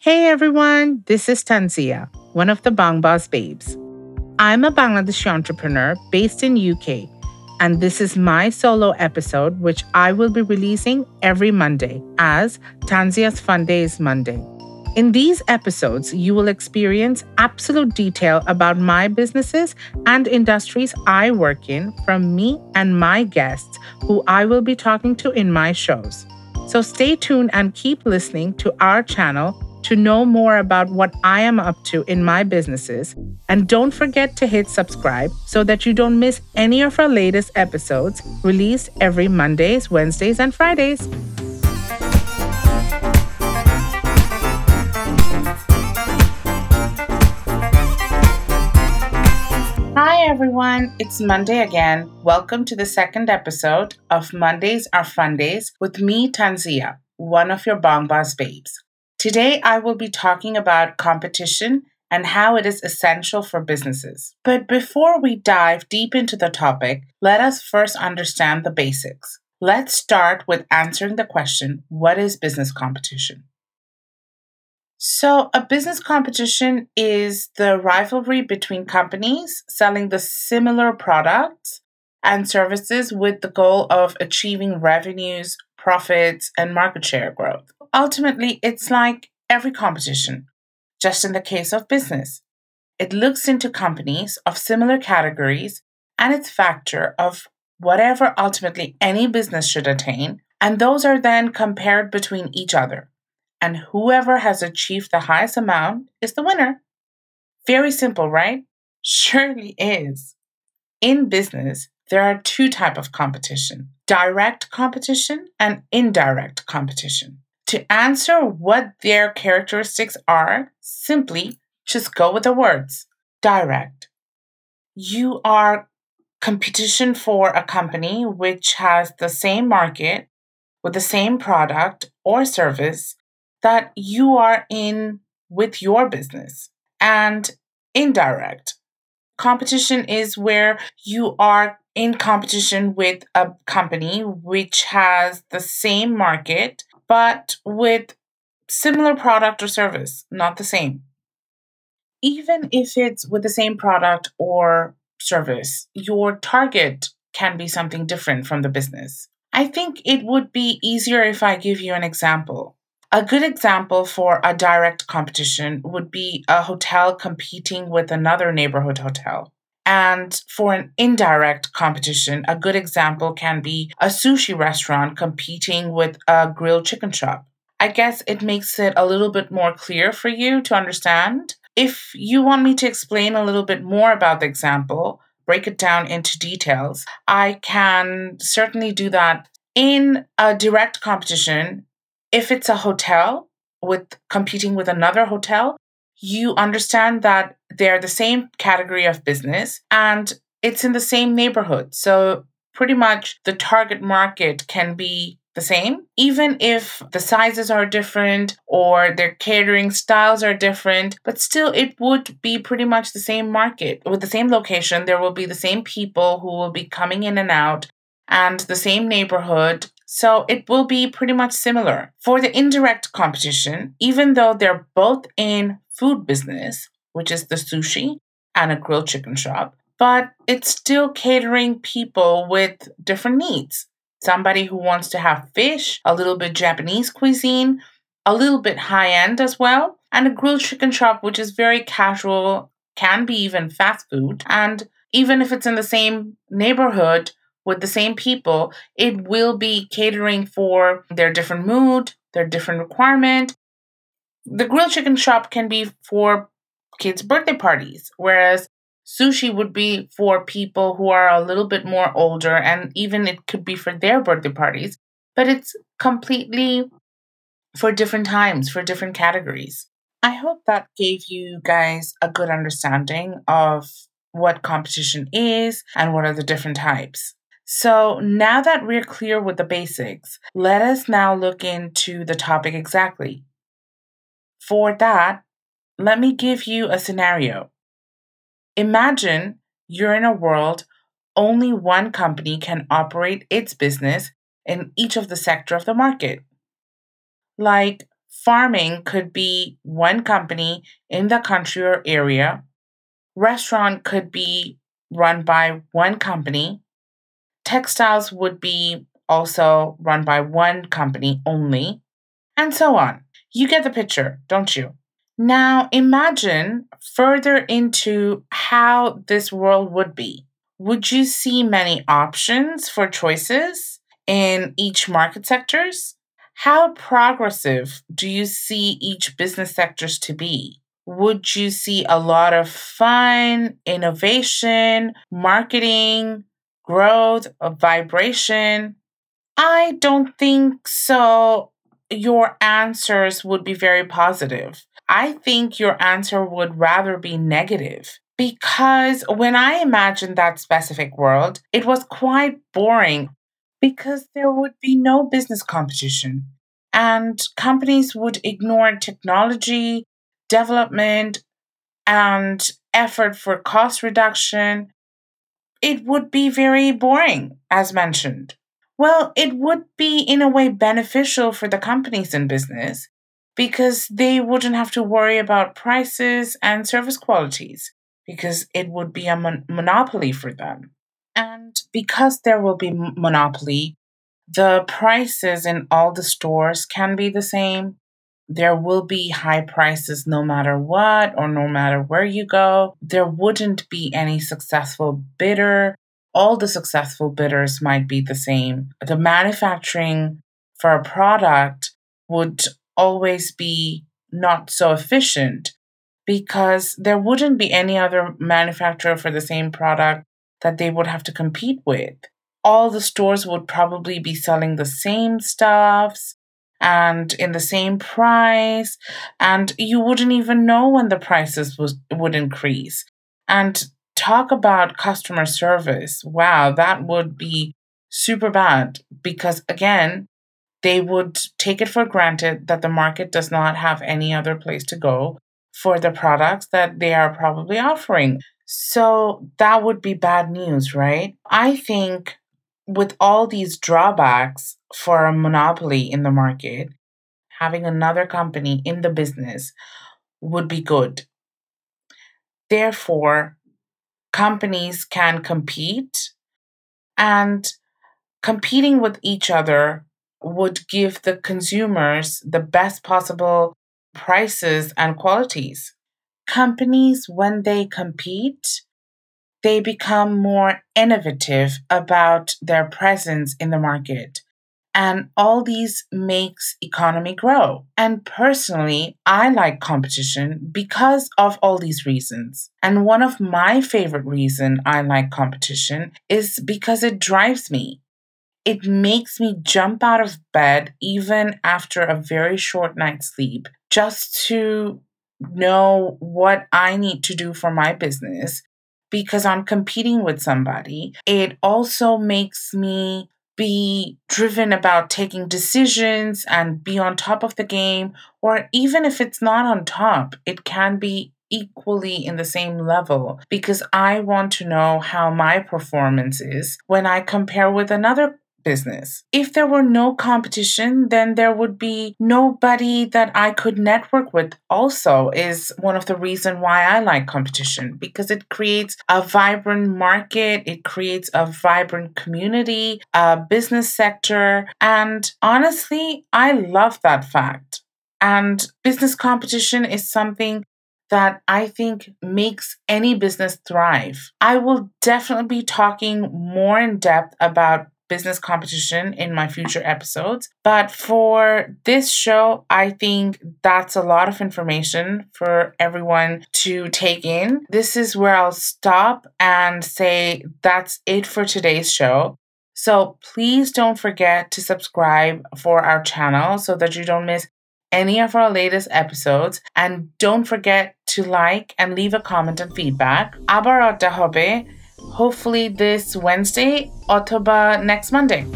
Hey everyone, this is Tanzia, one of the Bang Boss babes. I'm a Bangladeshi entrepreneur based in UK, and this is my solo episode which I will be releasing every Monday as Tanzia's Fun Days Monday. In these episodes, you will experience absolute detail about my businesses and industries I work in from me and my guests who I will be talking to in my shows. So stay tuned and keep listening to our channel to know more about what I am up to in my businesses. And don't forget to hit subscribe so that you don't miss any of our latest episodes released every Mondays, Wednesdays, and Fridays. Hi everyone, it's Monday again. Welcome to the second episode of Mondays Are Fun Days with me, Tanzia, one of your Bang Boss babes. Today, I will be talking about competition and how it is essential for businesses. But before we dive deep into the topic, let us first understand the basics. Let's start with answering the question what is business competition? So, a business competition is the rivalry between companies selling the similar products and services with the goal of achieving revenues, profits, and market share growth ultimately, it's like every competition, just in the case of business. It looks into companies of similar categories and its factor of whatever ultimately any business should attain, and those are then compared between each other. And whoever has achieved the highest amount is the winner. Very simple, right? Surely is. In business, there are two type of competition direct competition and indirect competition. To answer what their characteristics are, simply just go with the words direct. You are competition for a company which has the same market with the same product or service that you are in with your business. And indirect competition is where you are in competition with a company which has the same market but with similar product or service, not the same. Even if it's with the same product or service, your target can be something different from the business. I think it would be easier if I give you an example. A good example for a direct competition would be a hotel competing with another neighborhood hotel. And for an indirect competition, a good example can be a sushi restaurant competing with a grilled chicken shop. I guess it makes it a little bit more clear for you to understand. If you want me to explain a little bit more about the example, break it down into details, I can certainly do that in a direct competition. If it's a hotel with competing with another hotel, you understand that they're the same category of business and it's in the same neighborhood. So, pretty much the target market can be the same, even if the sizes are different or their catering styles are different, but still it would be pretty much the same market. With the same location, there will be the same people who will be coming in and out and the same neighborhood. So it will be pretty much similar. For the indirect competition, even though they're both in food business, which is the sushi and a grilled chicken shop, but it's still catering people with different needs. Somebody who wants to have fish, a little bit Japanese cuisine, a little bit high end as well, and a grilled chicken shop, which is very casual, can be even fast food. And even if it's in the same neighborhood with the same people, it will be catering for their different mood, their different requirement. The grilled chicken shop can be for kids' birthday parties, whereas sushi would be for people who are a little bit more older and even it could be for their birthday parties, but it's completely for different times, for different categories. I hope that gave you guys a good understanding of what competition is and what are the different types. So, now that we're clear with the basics, let us now look into the topic exactly. For that, let me give you a scenario. Imagine you're in a world only one company can operate its business in each of the sector of the market. Like, Farming could be one company in the country or area. Restaurant could be run by one company. Textiles would be also run by one company only, and so on. You get the picture, don't you? Now imagine further into how this world would be. Would you see many options for choices in each market sectors? How progressive do you see each business sectors to be? Would you see a lot of fun, innovation, marketing, growth, of vibration? I don't think so. Your answers would be very positive. I think your answer would rather be negative because when I imagined that specific world, it was quite boring because there would be no business competition and companies would ignore technology development and effort for cost reduction. It would be very boring, as mentioned. Well, it would be in a way beneficial for the companies in business because they wouldn't have to worry about prices and service qualities because it would be a mon- monopoly for them. And because there will be monopoly, the prices in all the stores can be the same. There will be high prices no matter what or no matter where you go. There wouldn't be any successful bidder. All the successful bidders might be the same. The manufacturing for a product would always be not so efficient because there wouldn't be any other manufacturer for the same product that they would have to compete with. All the stores would probably be selling the same stuffs and in the same price and you wouldn't even know when the prices was, would increase. And talk about customer service. Wow, that would be super bad because again, they would take it for granted that the market does not have any other place to go for the products that they are probably offering. So that would be bad news, right? I think with all these drawbacks for a monopoly in the market, having another company in the business would be good. Therefore, companies can compete and competing with each other would give the consumers the best possible prices and qualities. Companies, when they compete, they become more innovative about their presence in the market. And all these makes economy grow. And personally, I like competition because of all these reasons. And one of my favorite reason I like competition is because it drives me it makes me jump out of bed even after a very short night's sleep just to know what I need to do for my business because I'm competing with somebody. It also makes me be driven about taking decisions and be on top of the game, or even if it's not on top, it can be equally in the same level because I want to know how my performance is when I compare with another business. If there were no competition, then there would be nobody that I could network with also is one of the reason why I like competition because it creates a vibrant market, it creates a vibrant community, a business sector, and honestly, I love that fact. And business competition is something that I think makes any business thrive. I will definitely be talking more in depth about business competition in my future episodes. But for this show, I think that's a lot of information for everyone to take in. This is where I'll stop and say that's it for today's show. So please don't forget to subscribe for our channel so that you don't miss any of our latest episodes. And don't forget to like and leave a comment and feedback. Abar hobe hopefully this Wednesday, October next Monday.